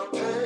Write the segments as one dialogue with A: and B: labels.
A: so pain.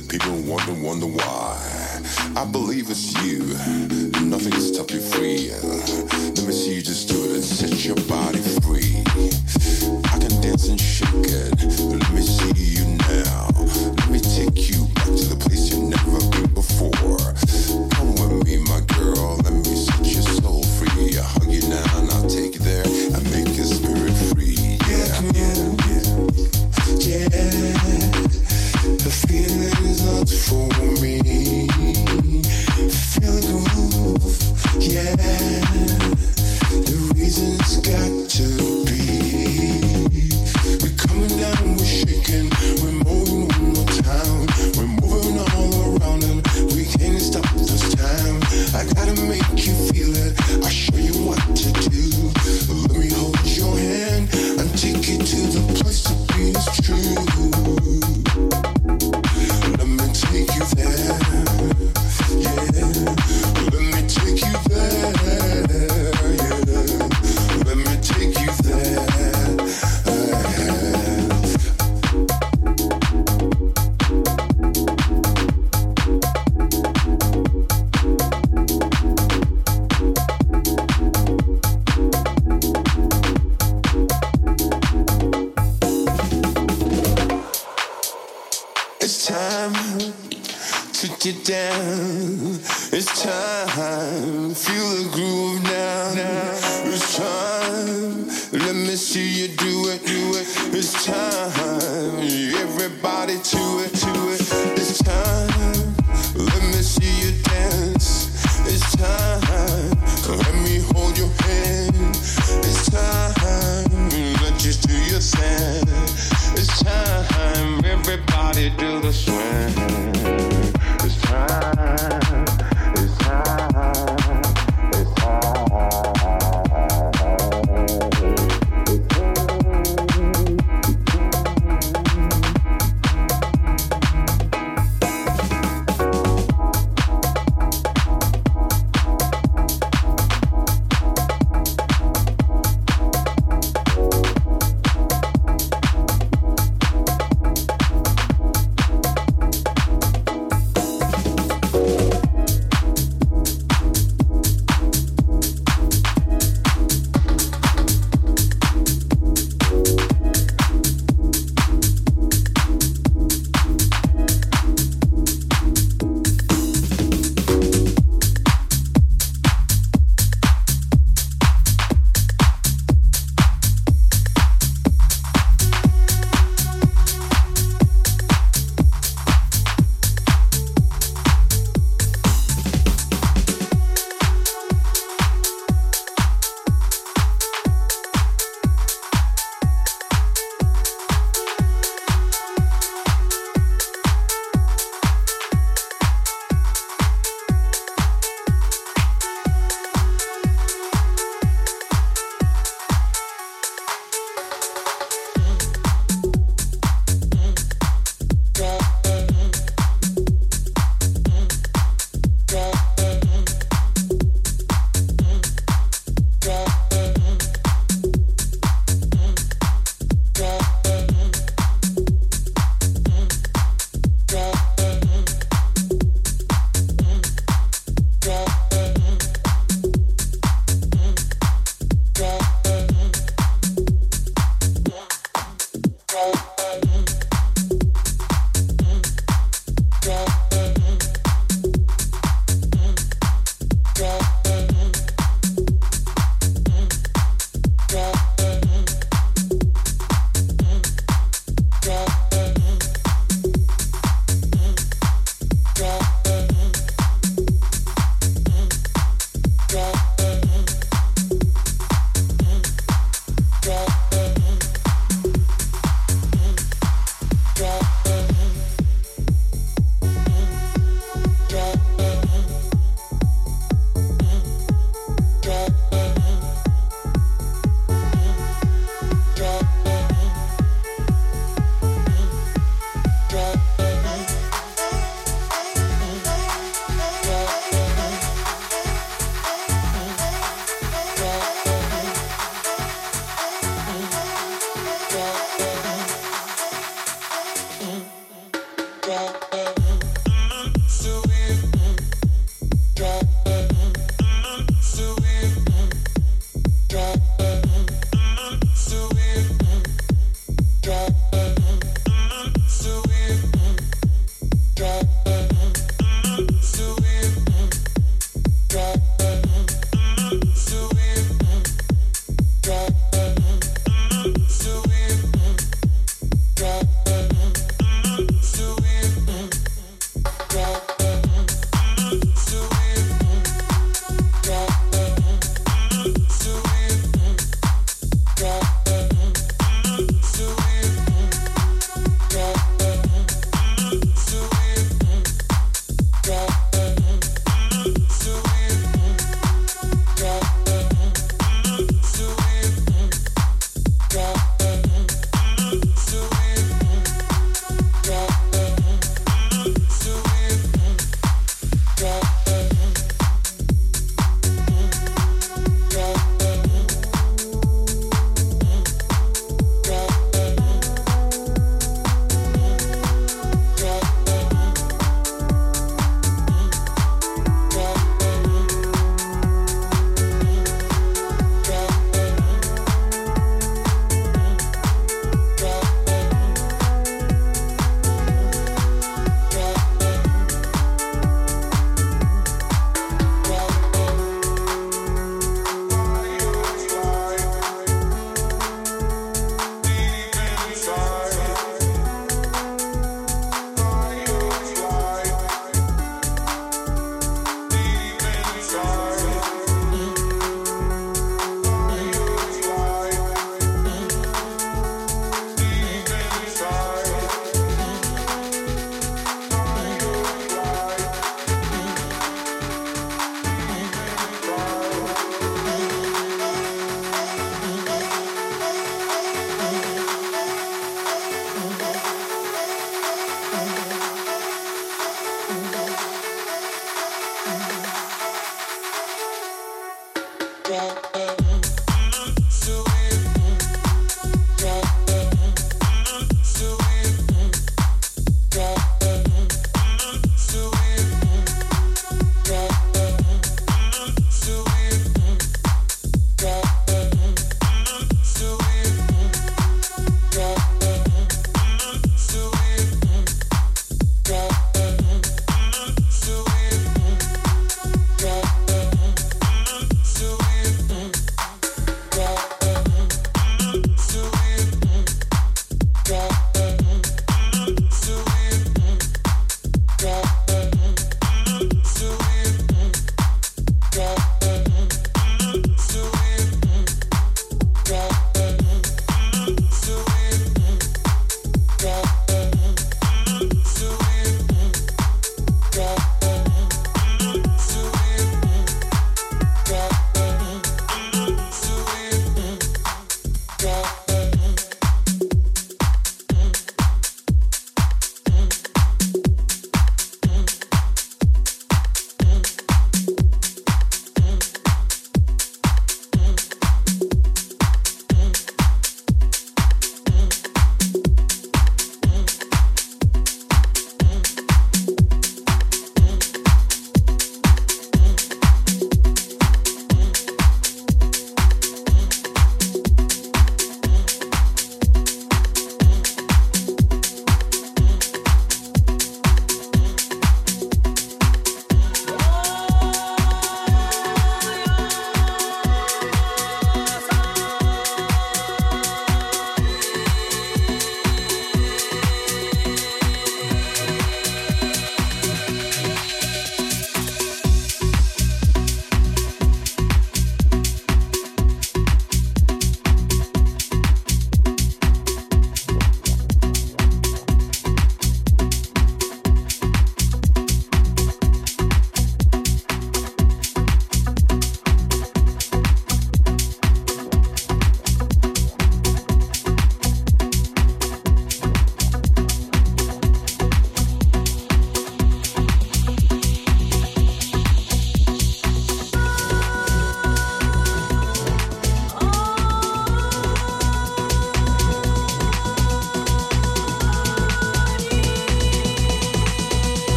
A: That people wonder, wonder why. I believe it's you.